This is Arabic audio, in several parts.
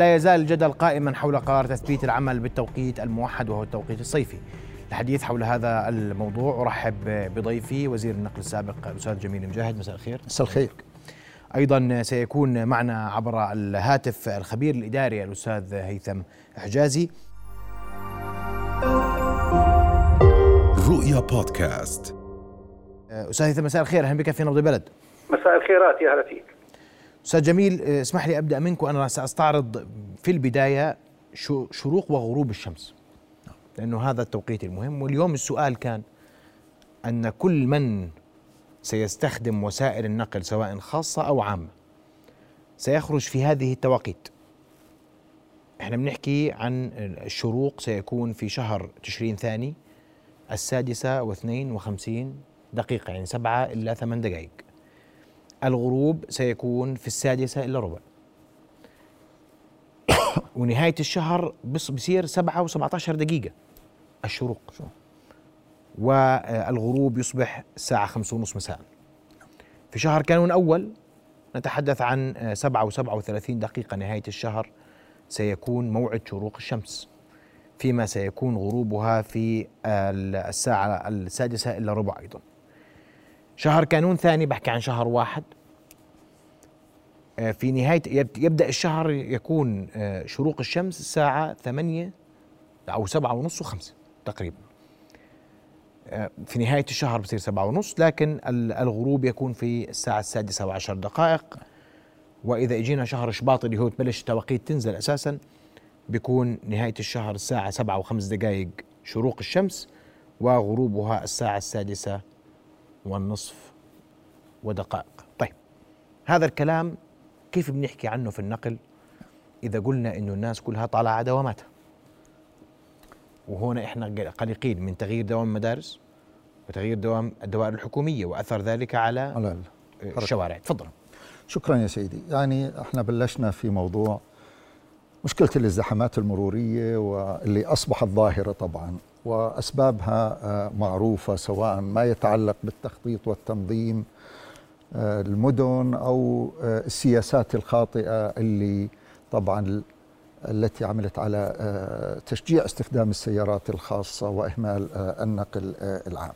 لا يزال الجدل قائما حول قرار تثبيت العمل بالتوقيت الموحد وهو التوقيت الصيفي. الحديث حول هذا الموضوع أرحب بضيفي وزير النقل السابق الاستاذ جميل مجاهد. مساء الخير. مساء الخير. أيضا سيكون معنا عبر الهاتف الخبير الإداري الأستاذ هيثم حجازي. رؤيا بودكاست. أستاذ هيثم مساء الخير. أهلا بك في نبض البلد. مساء الخيرات يا هلا فيك. أستاذ جميل اسمح لي أبدأ منك وأنا سأستعرض في البداية شروق وغروب الشمس. لأنه هذا التوقيت المهم. واليوم السؤال كان أن كل من سيستخدم وسائل النقل سواء خاصة أو عامة سيخرج في هذه التوقيت؟ إحنا بنحكي عن الشروق سيكون في شهر تشرين ثاني السادسة واثنين وخمسين دقيقة يعني سبعة إلا ثمان دقائق الغروب سيكون في السادسة إلا ربع ونهاية الشهر بصير سبعة وسبعة عشر دقيقة الشروق. والغروب يصبح الساعة خمسة ونص مساء. في شهر كانون أول نتحدث عن سبعة وسبعة وثلاثين دقيقة نهاية الشهر سيكون موعد شروق الشمس. فيما سيكون غروبها في الساعة السادسة إلا ربع أيضا. شهر كانون ثاني بحكي عن شهر واحد. في نهاية يبدأ الشهر يكون شروق الشمس الساعة ثمانية أو سبعة ونص وخمسة تقريبا. في نهاية الشهر بصير سبعة ونص لكن الغروب يكون في الساعة السادسة وعشر دقائق. وإذا إجينا شهر شباط اللي هو تبلش التوقيت تنزل أساسا بيكون نهاية الشهر الساعة سبعة وخمس دقائق شروق الشمس وغروبها الساعة السادسة والنصف ودقائق. طيب هذا الكلام كيف بنحكي عنه في النقل إذا قلنا إنه الناس كلها طالعة على دواماتها؟ وهنا إحنا قلقين من تغيير دوام المدارس وتغيير دوام الدوائر الحكومية وأثر ذلك على, الشوارع. تفضل. شكرا يا سيدي. يعني إحنا بلشنا في موضوع مشكلة الازدحامات المرورية واللي أصبحت ظاهرة طبعا وأسبابها معروفة سواء ما يتعلق بالتخطيط والتنظيم المدن أو السياسات الخاطئة اللي طبعا التي عملت على تشجيع استخدام السيارات الخاصة وإهمال النقل العام.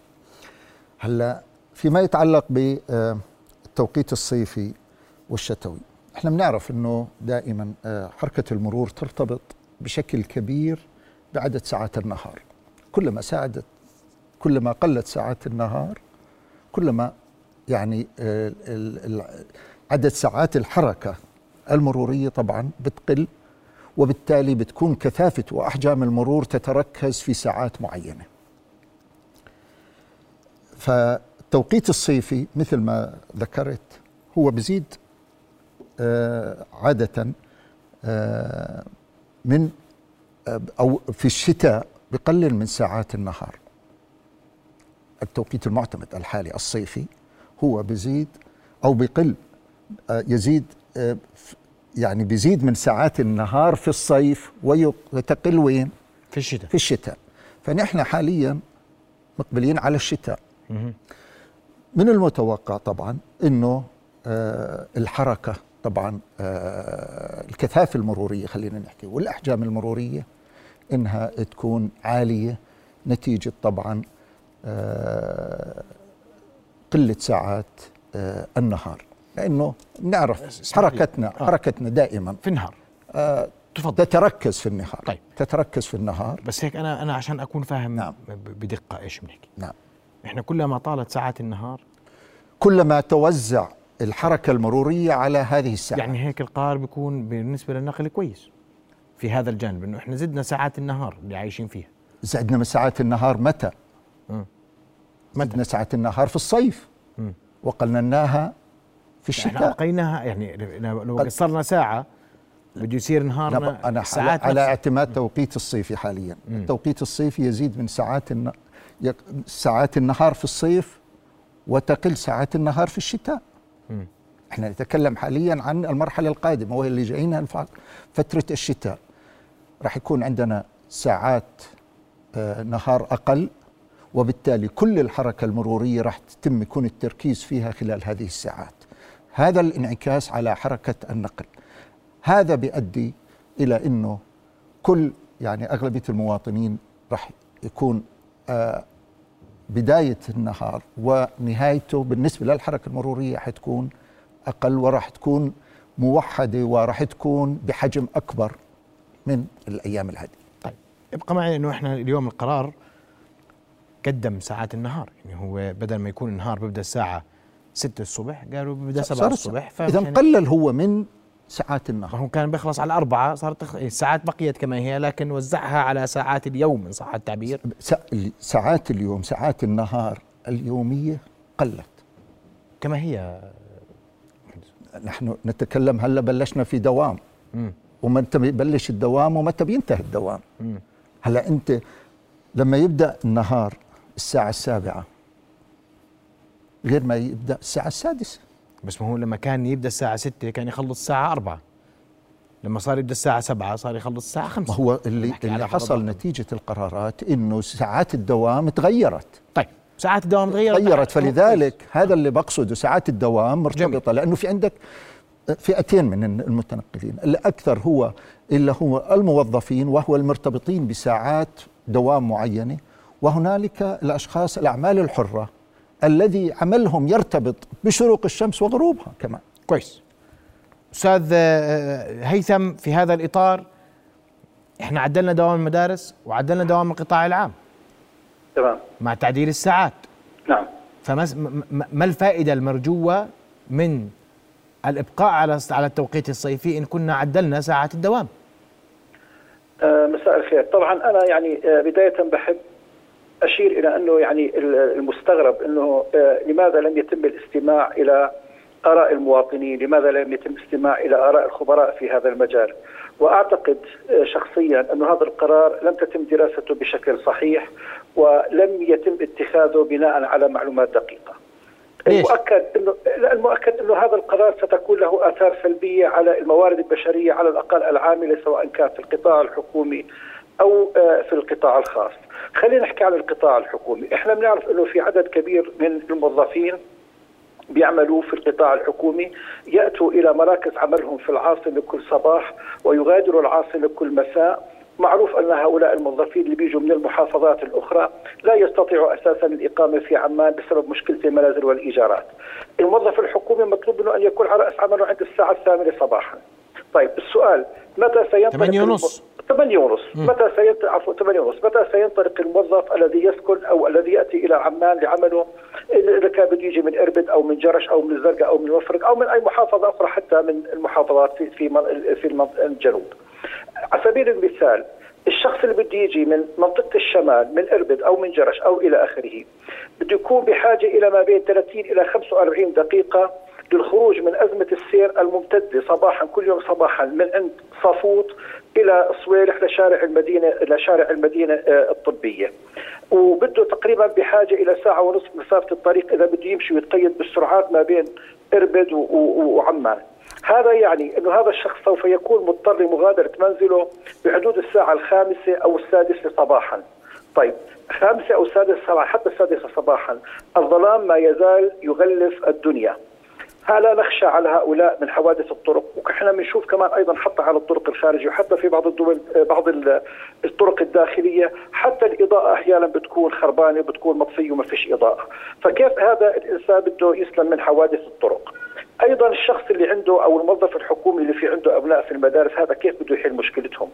هلا فيما يتعلق بالتوقيت الصيفي والشتوي إحنا بنعرف إنه دائما حركة المرور ترتبط بشكل كبير بعدد ساعات النهار. كلما ساعدت كلما قلت ساعات النهار كلما يعني عدد ساعات الحركة المرورية طبعا بتقل وبالتالي بتكون كثافة وأحجام المرور تتركز في ساعات معينة. فالتوقيت الصيفي مثل ما ذكرت هو بزيد آه عادة آه من آه أو في الشتاء بقلل من ساعات النهار. التوقيت المعتمد الحالي الصيفي هو بزيد أو بقل. يزيد يعني بيزيد من ساعات النهار في الصيف ويتقل وين؟ في الشتاء. في الشتاء. فنحن حاليا مقبلين على الشتاء. من المتوقع طبعا إنه الحركة طبعا آه الكثافة المرورية خلينا نحكي والأحجام المرورية إنها تكون عالية نتيجة طبعا آه قلة ساعات آه النهار. لأنه بنعرف حركتنا آه. حركتنا دائما. في النهار. آه تفضل. تتركز في النهار. طيب. تتركز في النهار. بس هيك أنا أنا عشان أكون فاهم نعم. بدقة إيش بنحكي نعم. إحنا كلما طالت ساعات النهار. كلما توزع الحركة المرورية على هذه الساعة. يعني هيك القرار بيكون بالنسبة للنقل كويس. في هذا الجانب إنه إحنا زدنا ساعات النهار اللي عايشين فيها. زدنا من ساعات النهار متى؟ م. زدنا ساعات النهار في الصيف. م. وقللناها في الشتاء. إحنا بقيناها يعني لو قصرنا ساعة بده يصير نهارنا أنا ساعات على اعتماد توقيت الصيفي حاليا. التوقيت الصيفي يزيد من ساعات الن... ساعات النهار في الصيف وتقل ساعات النهار في الشتاء. إحنا نتكلم حاليا عن المرحلة القادمة وهي اللي جايين فترة الشتاء. راح يكون عندنا ساعات آه نهار أقل وبالتالي كل الحركة المرورية راح تتم يكون التركيز فيها خلال هذه الساعات هذا الانعكاس على حركة النقل هذا بيؤدي إلى إنه كل يعني أغلبية المواطنين راح يكون آه بداية النهار ونهايته بالنسبة للحركة المرورية حتكون أقل وراح تكون موحدة وراح تكون بحجم أكبر من الأيام العاديه. طيب ابقى معي انه إحنا اليوم القرار قدم ساعات النهار يعني هو بدل ما يكون النهار بيبدأ الساعة 6 الصبح قالوا بيبدأ 7 الصبح إذا قلل هو من ساعات النهار. هو كان بيخلص على أربعة صارت الساعات بقيت كما هي لكن وزعها على ساعات اليوم إن صح التعبير. ساعات اليوم ساعات النهار اليومية قلت. كما هي؟ نحن نتكلم هلا بلشنا في دوام. ومتى بيبلش الدوام ومتى بينتهي الدوام؟ هلا انت لما يبدأ النهار الساعة السابعة. غير ما يبدأ الساعة السادسة. بس ما هو لما كان يبدأ الساعة 6 كان يخلص الساعة 4 لما صار يبدأ الساعة 7 صار يخلص الساعة 5 ما هو اللي, اللي حصل نتيجة القرارات إنه ساعات الدوام تغيرت. طيب ساعات الدوام تغيرت. تغيرت. فلذلك هذا اللي بقصده ساعات الدوام مرتبطة لأنه في عندك فئتين من المتنقلين. الأكثر هو اللي هو الموظفين وهو المرتبطين بساعات دوام معينة وهنالك الأشخاص الأعمال الحرة الذي عملهم يرتبط بشروق الشمس وغروبها كمان كويس. أستاذ آه، هيثم في هذا الإطار إحنا عدلنا دوام المدارس وعدلنا دوام القطاع العام. تمام. مع تعديل الساعات. نعم. فما ما الفائدة المرجوة من الإبقاء على على التوقيت الصيفي إن كنا عدلنا ساعات الدوام؟ آه، مساء الخير. طبعا أنا يعني آه، بداية بحب اشير إلى أنه يعني المستغرب أنه آه، لماذا لم يتم الاستماع إلى آراء المواطنين، لماذا لم يتم الاستماع إلى آراء الخبراء في هذا المجال؟ وأعتقد آه، شخصيا أنه هذا القرار لم تتم دراسته بشكل صحيح ولم يتم اتخاذه بناء على معلومات دقيقة. المؤكد أنه المؤكد أنه هذا القرار ستكون له آثار سلبية على الموارد البشرية على الأقل العاملة سواء كان في القطاع الحكومي أو آه، في القطاع الخاص. خلينا نحكي عن القطاع الحكومي، إحنا بنعرف إنه في عدد كبير من الموظفين بيعملوا في القطاع الحكومي يأتوا إلى مراكز عملهم في العاصمة كل صباح ويغادروا العاصمة كل مساء معروف أن هؤلاء الموظفين اللي بيجوا من المحافظات الأخرى لا يستطيعوا أساسا الإقامة في عمان بسبب مشكلة المنازل والإيجارات. الموظف الحكومي مطلوب منه أن يكون على رأس عمله عند الساعة الثامنة صباحا. طيب السؤال متى سينطلق 8 ونص 8 ونص. متى سينطلق عفوا 8 ونص. متى سينطلق الموظف الذي يسكن أو الذي يأتي إلى عمان لعمله؟ إذا كان بده يجي من إربد أو من جرش أو من الزرقاء أو من المفرق أو من أي محافظة أخرى حتى من المحافظات في في في الجنوب. على سبيل المثال الشخص اللي بده يجي من منطقة الشمال من إربد أو من جرش أو إلى آخره بده يكون بحاجة إلى ما بين 30 إلى 45 دقيقة للخروج من أزمة السير الممتدة صباحا كل يوم صباحا من عند صفوط إلى صويلح لشارع المدينة لشارع المدينة آه، الطبية وبده تقريبا بحاجة إلى ساعة ونصف مسافة الطريق إذا بده يمشي ويتقيد بالسرعات ما بين إربد وعمان هذا يعني إنه هذا الشخص سوف يكون مضطر لمغادرة منزله بحدود الساعة الخامسة أو السادسة صباحا. طيب خامسة أو السادسة صباحا حتى السادسة صباحا الظلام ما يزال يغلف الدنيا. لا نخشى على هؤلاء من حوادث الطرق ونحن بنشوف كمان أيضا حتى على الطرق الخارجية وحتى في بعض الدول بعض الطرق الداخلية حتى الإضاءة أحيانا بتكون خربانة بتكون مطفية وما فيش إضاءة. فكيف هذا الإنسان بده يسلم من حوادث الطرق؟ أيضا الشخص اللي عنده أو الموظف الحكومي اللي في عنده أبناء في المدارس هذا كيف بده يحل مشكلتهم؟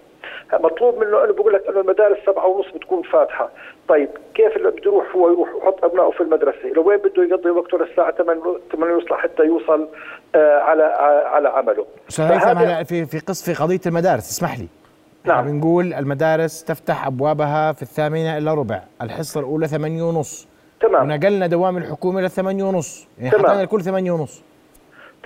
مطلوب منه انه بقول لك إنه المدارس سبعة ونص بتكون فاتحة. طيب كيف اللي بده يروح هو يروح يحط أبنائه في المدرسة؟ لوين بده يقضي وقته للساعة 8 8 ونص لحتى يوصل آه على على عمله؟ أستاذ في في قص في قضية المدارس اسمح لي. نعم. بنقول المدارس تفتح أبوابها في الثامنة الا ربع. الحصة الأولى 8 ونص. تمام. ونقلنا دوام الحكومة ل 8 ونص. يعني حطينا الكل 8 ونص.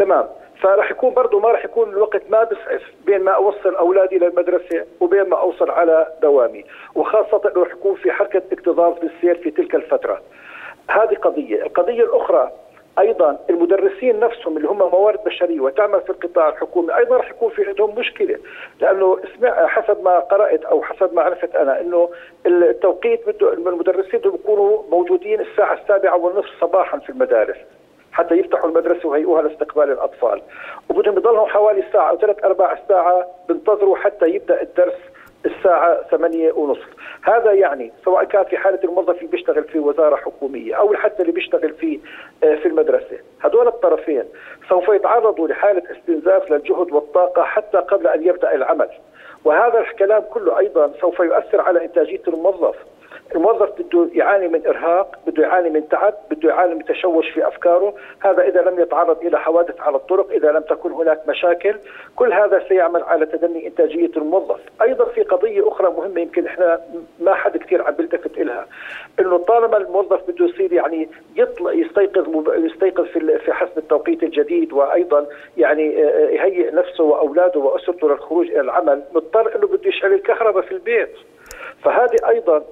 تمام. فراح يكون برضه ما راح يكون الوقت ما بسعف بين ما أوصل أولادي للمدرسة وبين ما أوصل على دوامي. وخاصة إنه راح يكون في حركة اكتظاظ بالسير في تلك الفترة. هذه قضية. القضية الأخرى أيضا المدرسين نفسهم اللي هم موارد بشرية وتعمل في القطاع الحكومي أيضا راح يكون في عندهم مشكلة. لأنه اسمع حسب ما قرأت أو حسب ما عرفت أنا إنه التوقيت بده المدرسين بده يكونوا موجودين الساعة السابعة والنصف صباحا في المدارس. حتى يفتحوا المدرسة وهيئوها لاستقبال الأطفال. وبدهم يضلهم حوالي ساعة أو ثلاث ارباع ساعة بنتظروا حتى يبدأ الدرس الساعة ثمانية ونصف. هذا يعني سواء كان في حالة الموظف اللي بيشتغل في وزارة حكومية أو حتى اللي بيشتغل في آه، في المدرسة. هذول الطرفين سوف يتعرضوا لحالة استنزاف للجهد والطاقة حتى قبل أن يبدأ العمل. وهذا الكلام كله أيضا سوف يؤثر على إنتاجية الموظف. الموظف بده يعاني من إرهاق، بده يعاني من تعب، بده يعاني من تشوش في أفكاره، هذا إذا لم يتعرض إلى حوادث على الطرق، إذا لم تكن هناك مشاكل، كل هذا سيعمل على تدني إنتاجية الموظف، أيضا في قضية أخرى مهمة يمكن إحنا ما حد كثير عم بيلتفت لها، إنه طالما الموظف بده يصير يعني يطلع يستيقظ يستيقظ في في حسب التوقيت الجديد وأيضا يعني آه، آه، يهيئ نفسه وأولاده وأسرته للخروج إلى العمل، مضطر إنه بده يشعل الكهرباء في البيت. فهذه أيضا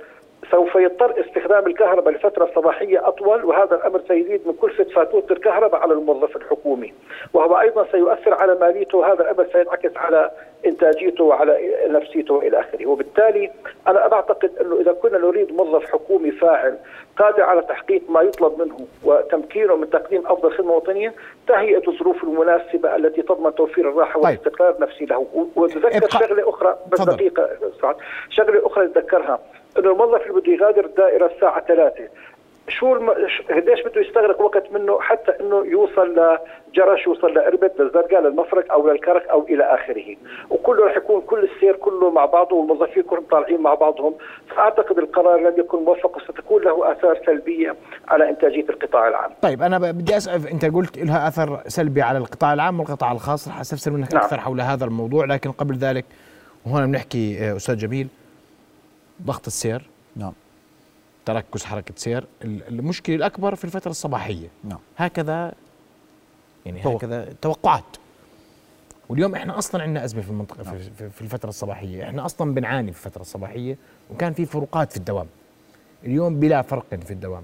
سوف يضطر استخدام الكهرباء لفترة صباحية أطول وهذا الأمر سيزيد من كلفة فاتورة الكهرباء على الموظف الحكومي. وهو أيضا سيؤثر على ماليته وهذا الأمر سينعكس على إنتاجيته وعلى نفسيته وإلى آخره. وبالتالي أنا أعتقد أنه إذا كنا نريد موظف حكومي فاعل قادر على تحقيق ما يطلب منه وتمكينه من تقديم أفضل خدمة وطنية تهيئة الظروف المناسبة التي تضمن توفير الراحة طيب. والاستقرار النفسي له. وتذكر شغلة أخرى بس دقيقة شغلة أخرى نتذكرها إنه الموظف اللي بده يغادر الدائرة الساعة 3 شو الم... قديش بده يستغرق وقت منه حتى إنه يوصل لجرش يوصل لاربد للزرقاء للمفرق أو للكرك أو إلى آخره. وكله رح يكون كل السير كله مع بعضه والموظفين كلهم طالعين مع بعضهم. فأعتقد القرار لم يكن موفق وستكون له آثار سلبية على إنتاجية القطاع العام. طيب أنا بدي أسأل أنت قلت لها اثر سلبي على القطاع العام والقطاع الخاص. رح أستفسر منك نعم. أكثر حول هذا الموضوع لكن قبل ذلك وهنا بنحكي آه، أستاذ جميل. ضغط السير. نعم. تركز حركة سير. المشكلة الأكبر في الفترة الصباحية. نعم. هكذا يعني طبعا. هكذا توقعات. واليوم إحنا أصلا عندنا أزمة في المنطقة نعم. في, في الفترة الصباحية. إحنا أصلا بنعاني في الفترة الصباحية وكان في فروقات في الدوام. اليوم بلا فرق في الدوام.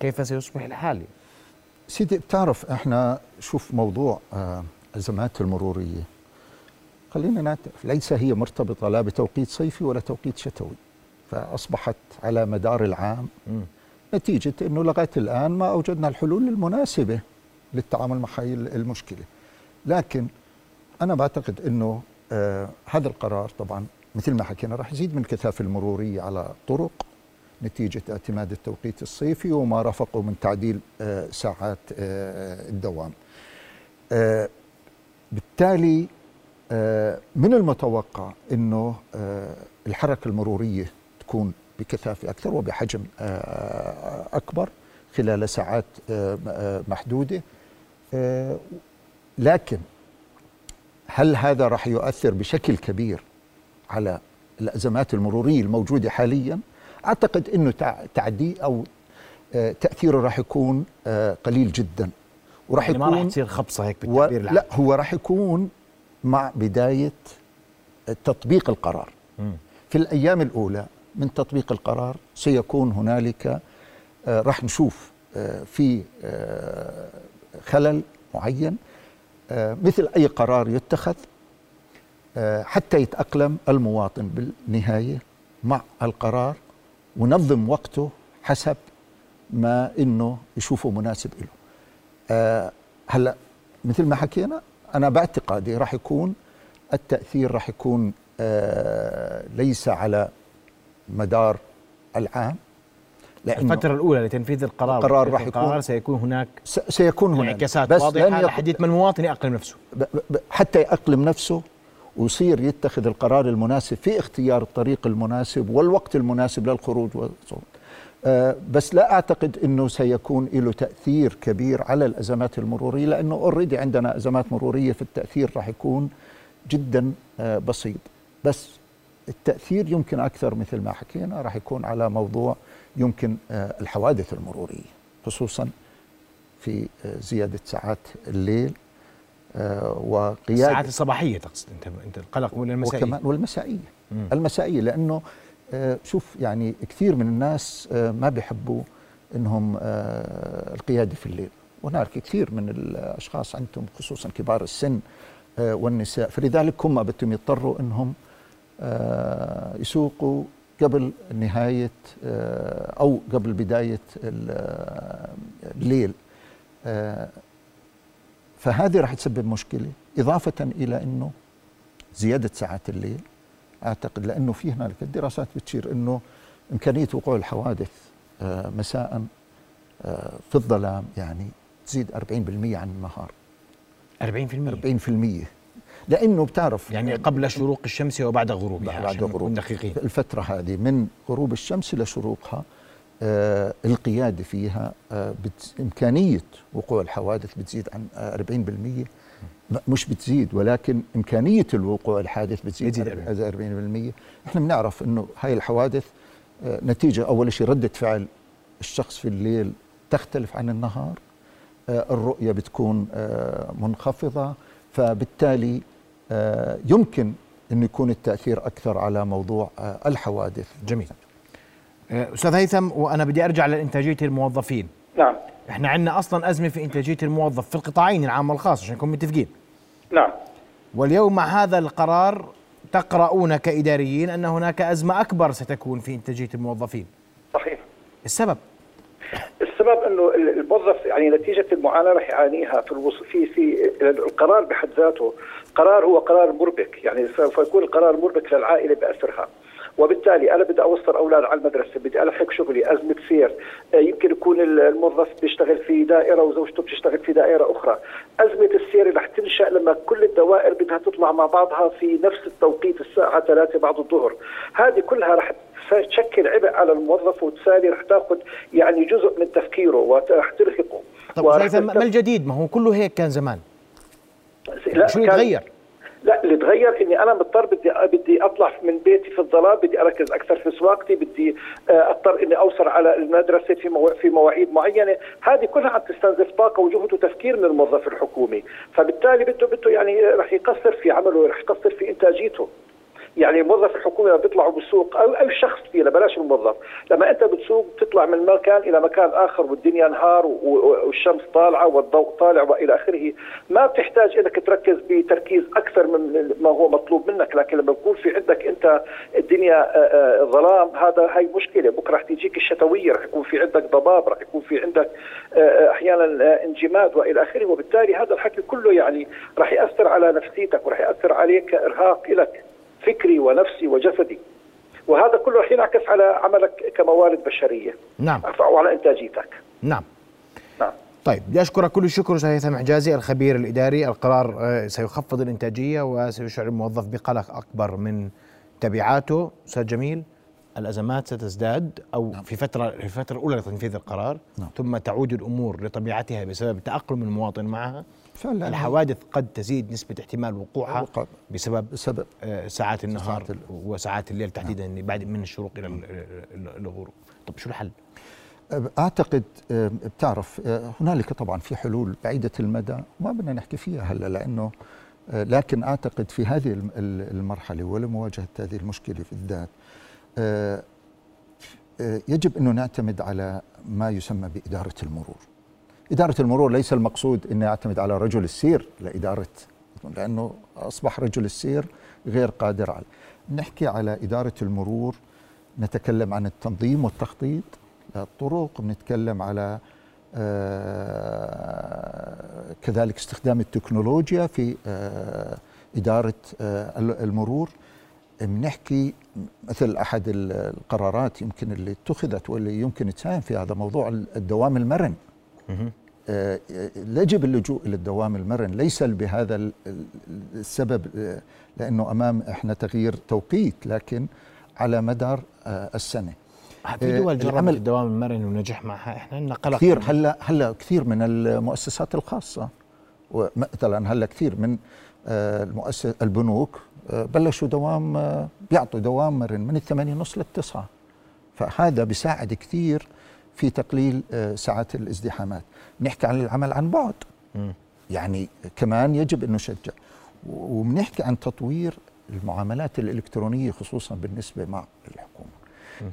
كيف سيصبح الحال؟ سيدي بتعرف إحنا شوف موضوع آه أزمات المرورية. خلينا نعترف ليس هي مرتبطة لا بتوقيت صيفي ولا توقيت شتوي. فأصبحت على مدار العام نتيجة أنه لغاية الآن ما أوجدنا الحلول المناسبة للتعامل مع هذه المشكلة. لكن أنا بعتقد أنه آه هذا القرار طبعا مثل ما حكينا راح يزيد من الكثافة المرورية على الطرق نتيجة اعتماد التوقيت الصيفي وما رافقه من تعديل آه ساعات آه الدوام. آه بالتالي آه من المتوقع أنه آه الحركة المرورية تكون بكثافة أكثر وبحجم آه، أكبر خلال ساعات آه، آه، محدودة لكن هل هذا راح يؤثر بشكل كبير على الأزمات المرورية الموجودة حاليا؟ أعتقد إنه تعدي أو تأثيره راح يكون قليل جدا وراح يعني يكون ما راح تصير خبصة هيك بالتعبير و... لا هو راح يكون مع بداية تطبيق القرار م. في الأيام الأولى من تطبيق القرار سيكون هنالك آه، راح نشوف آه، في آه، خلل معين مثل أي قرار يتخذ حتى يتأقلم المواطن بالنهاية مع القرار ونظم وقته حسب ما إنه يشوفه مناسب له. هلا مثل ما حكينا أنا باعتقادي راح يكون التأثير راح يكون ليس على مدار العام الفترة الأولى لتنفيذ القرار القرار راح يكون القرار سيكون هناك سيكون هناك. انعكاسات واضحة لحديث من المواطن يأقلم نفسه. حتى يأقلم نفسه ويصير يتخذ القرار المناسب في اختيار الطريق المناسب والوقت المناسب للخروج والصعود أه بس لا أعتقد إنه سيكون له تأثير كبير على الأزمات المرورية لأنه اوريدي عندنا أزمات مرورية في التأثير راح يكون جدا أه بسيط. بس التأثير يمكن أكثر مثل ما حكينا راح يكون على موضوع يمكن آه، الحوادث المرورية خصوصا في آه، زيادة ساعات الليل آه، وقيادة الساعات الصباحية تقصد أنت أنت القلق ولا المسائية وكمان والمسائية. مم. المسائية لأنه شوف يعني كثير من الناس ما بيحبوا إنهم القيادة في الليل. وهناك كثير من الأشخاص عندهم خصوصا كبار السن والنساء فلذلك هم بدهم يضطروا إنهم آه، يسوقوا قبل نهاية آه، أو قبل بداية الليل. آه، فهذه راح تسبب مشكلة إضافة إلى إنه زيادة ساعات الليل. أعتقد لأنه في هنالك الدراسات بتشير إنه إمكانية وقوع الحوادث آه، مساء آه، في الظلام يعني تزيد 40% عن النهار. 40% 40% لأنه بتعرف يعني قبل شروق الشمس وبعد غروبها بعد غروب. دقيقين. الفترة هذه من غروب الشمس لشروقها آه القيادة فيها آه بت إمكانية وقوع الحوادث بتزيد عن آه 40% م- مش بتزيد ولكن إمكانية الوقوع الحادث بتزيد بتزيد 40% إحنا بنعرف إنه هاي الحوادث آه نتيجة أول شيء ردة فعل الشخص في الليل تختلف عن النهار. آه الرؤية بتكون آه منخفضة. فبالتالي آه يمكن أن يكون التأثير أكثر على موضوع آه الحوادث. جميل. آه، أستاذ هيثم وأنا بدي أرجع لإنتاجية الموظفين. نعم. إحنا عندنا أصلا أزمة في إنتاجية الموظف في القطاعين العام والخاص عشان نكون متفقين. نعم. واليوم مع هذا القرار تقرؤون كإداريين أن هناك أزمة أكبر ستكون في إنتاجية الموظفين. صحيح. السبب؟ السبب إنه الموظف يعني نتيجة المعاناة رح يعانيها في الوصول في في القرار بحد ذاته. قرار هو قرار مربك. يعني سوف يكون القرار مربك للعائلة باسرها وبالتالي أنا بدي أوصل أولاد على المدرسة بدي ألحق شغلي ازمه سير آه، يمكن يكون الموظف بيشتغل في دائرة وزوجته بتشتغل في دائرة أخرى. أزمة السير رح تنشأ لما كل الدوائر بدها تطلع مع بعضها في نفس التوقيت الساعة 3 بعد الظهر. هذه كلها رح تشكل عبء على الموظف وبالتالي رح تاخذ يعني جزء من تفكيره ورح ترهقه طب ما الجديد؟ ما هو كله هيك كان زمان. لا، شو اللي كان- تغير لا اللي تغير إني أنا مضطر بدي بدي أطلع من بيتي في الظلام بدي أركز أكثر في سواقتي بدي آه، أضطر إني أوصل على المدرسة في مو- في مواعيد معينة. هذه كلها عم تستنزف طاقة وجهد وتفكير من الموظف الحكومي. فبالتالي بده بده يعني رح يقصر في عمله رح يقصر في إنتاجيته. يعني الموظف الحكومي لما بيطلعوا بالسوق أو اي شخص فينا بلاش الموظف. لما أنت بتسوق بتطلع من مكان إلى مكان آخر والدنيا نهار والشمس طالعة والضوء طالع وإلى آخره. ما بتحتاج إنك تركز بتركيز أكثر من ما هو مطلوب منك. لكن لما بكون في عندك أنت الدنيا آه، آه، ظلام هذا هي مشكلة. بكرة رح تجيك الشتوية رح يكون في عندك ضباب رح يكون في عندك آه، أحيانا انجماد وإلى آخره. وبالتالي هذا الحكي كله يعني رح يأثر على نفسيتك ورح يأثر عليك إرهاق لك فكري ونفسي وجسدي. وهذا كله رح ينعكس على عملك كموارد بشرية. نعم. أو على إنتاجيتك. نعم. نعم. طيب بدي اشكرك كل الشكر أستاذ هيثم حجازي الخبير الإداري. القرار آه، سيخفض الإنتاجية وسيشعر الموظف بقلق أكبر من تبعاته. أستاذ جميل الأزمات ستزداد أو نعم. في فترة في الفترة الأولى لتنفيذ القرار. نعم. ثم تعود الأمور لطبيعتها بسبب تأقلم المواطن معها. فعلا الحوادث قد تزيد نسبة احتمال وقوعها وقوع. بسبب بسبب آه، ساعات النهار ساعات وساعات الليل تحديدا اللي بعد من الشروق ال- الغروب طب شو الحل أعتقد بتعرف آه، هنالك طبعا في حلول بعيدة المدى ما بدنا نحكي فيها هلأ لأنه آه، لكن أعتقد في هذه الم- ال- المرحلة ولمواجهة هذه المشكلة بالذات آه، يجب أنه نعتمد على ما يسمى بإدارة المرور. إدارة المرور ليس المقصود اني اعتمد على رجل السير لاداره لأنه أصبح رجل السير غير قادر على. نحكي على إدارة المرور نتكلم عن التنظيم والتخطيط للطرق بنتكلم على آه، كذلك استخدام التكنولوجيا في آه، إدارة آه، المرور. بنحكي مثل أحد القرارات يمكن اللي اتخذت واللي يمكن تساهم في هذا موضوع الدوام المرن. يجب اللجوء إلى الدوام المرن. ليس بهذا ال- ال- السبب آه، لأنه أمام إحنا تغيير توقيت لكن على مدار آه، السنة. في دول جربت العمل- الدوام المرن ونجح معها. إحنا عندنا قلق كثير هلأ هلأ كثير من المؤسسات الخاصة ومثلا هلأ كثير من آه، المؤسس البنوك آه، بلشوا دوام آه، بيعطوا دوام مرن من الثمانية ونص للتسعة. فهذا بيساعد كثير في تقليل آه، ساعات الازدحامات. نحكي عن العمل عن بعد. يعني كمان يجب أن نشجع. وبنحكي عن تطوير المعاملات الإلكترونية خصوصا بالنسبة مع الحكومة.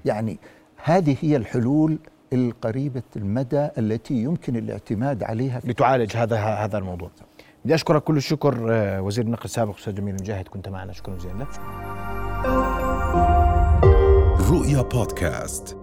يعني هذه هي الحلول القريبة المدى التي يمكن الاعتماد عليها في لتعالج هذا هذا الموضوع. بدي أشكرك كل الشكر آه، وزير النقل السابق أستاذ جميل المجاهد. كنت معنا. شكرا جزيلا لك. رؤيا بودكاست.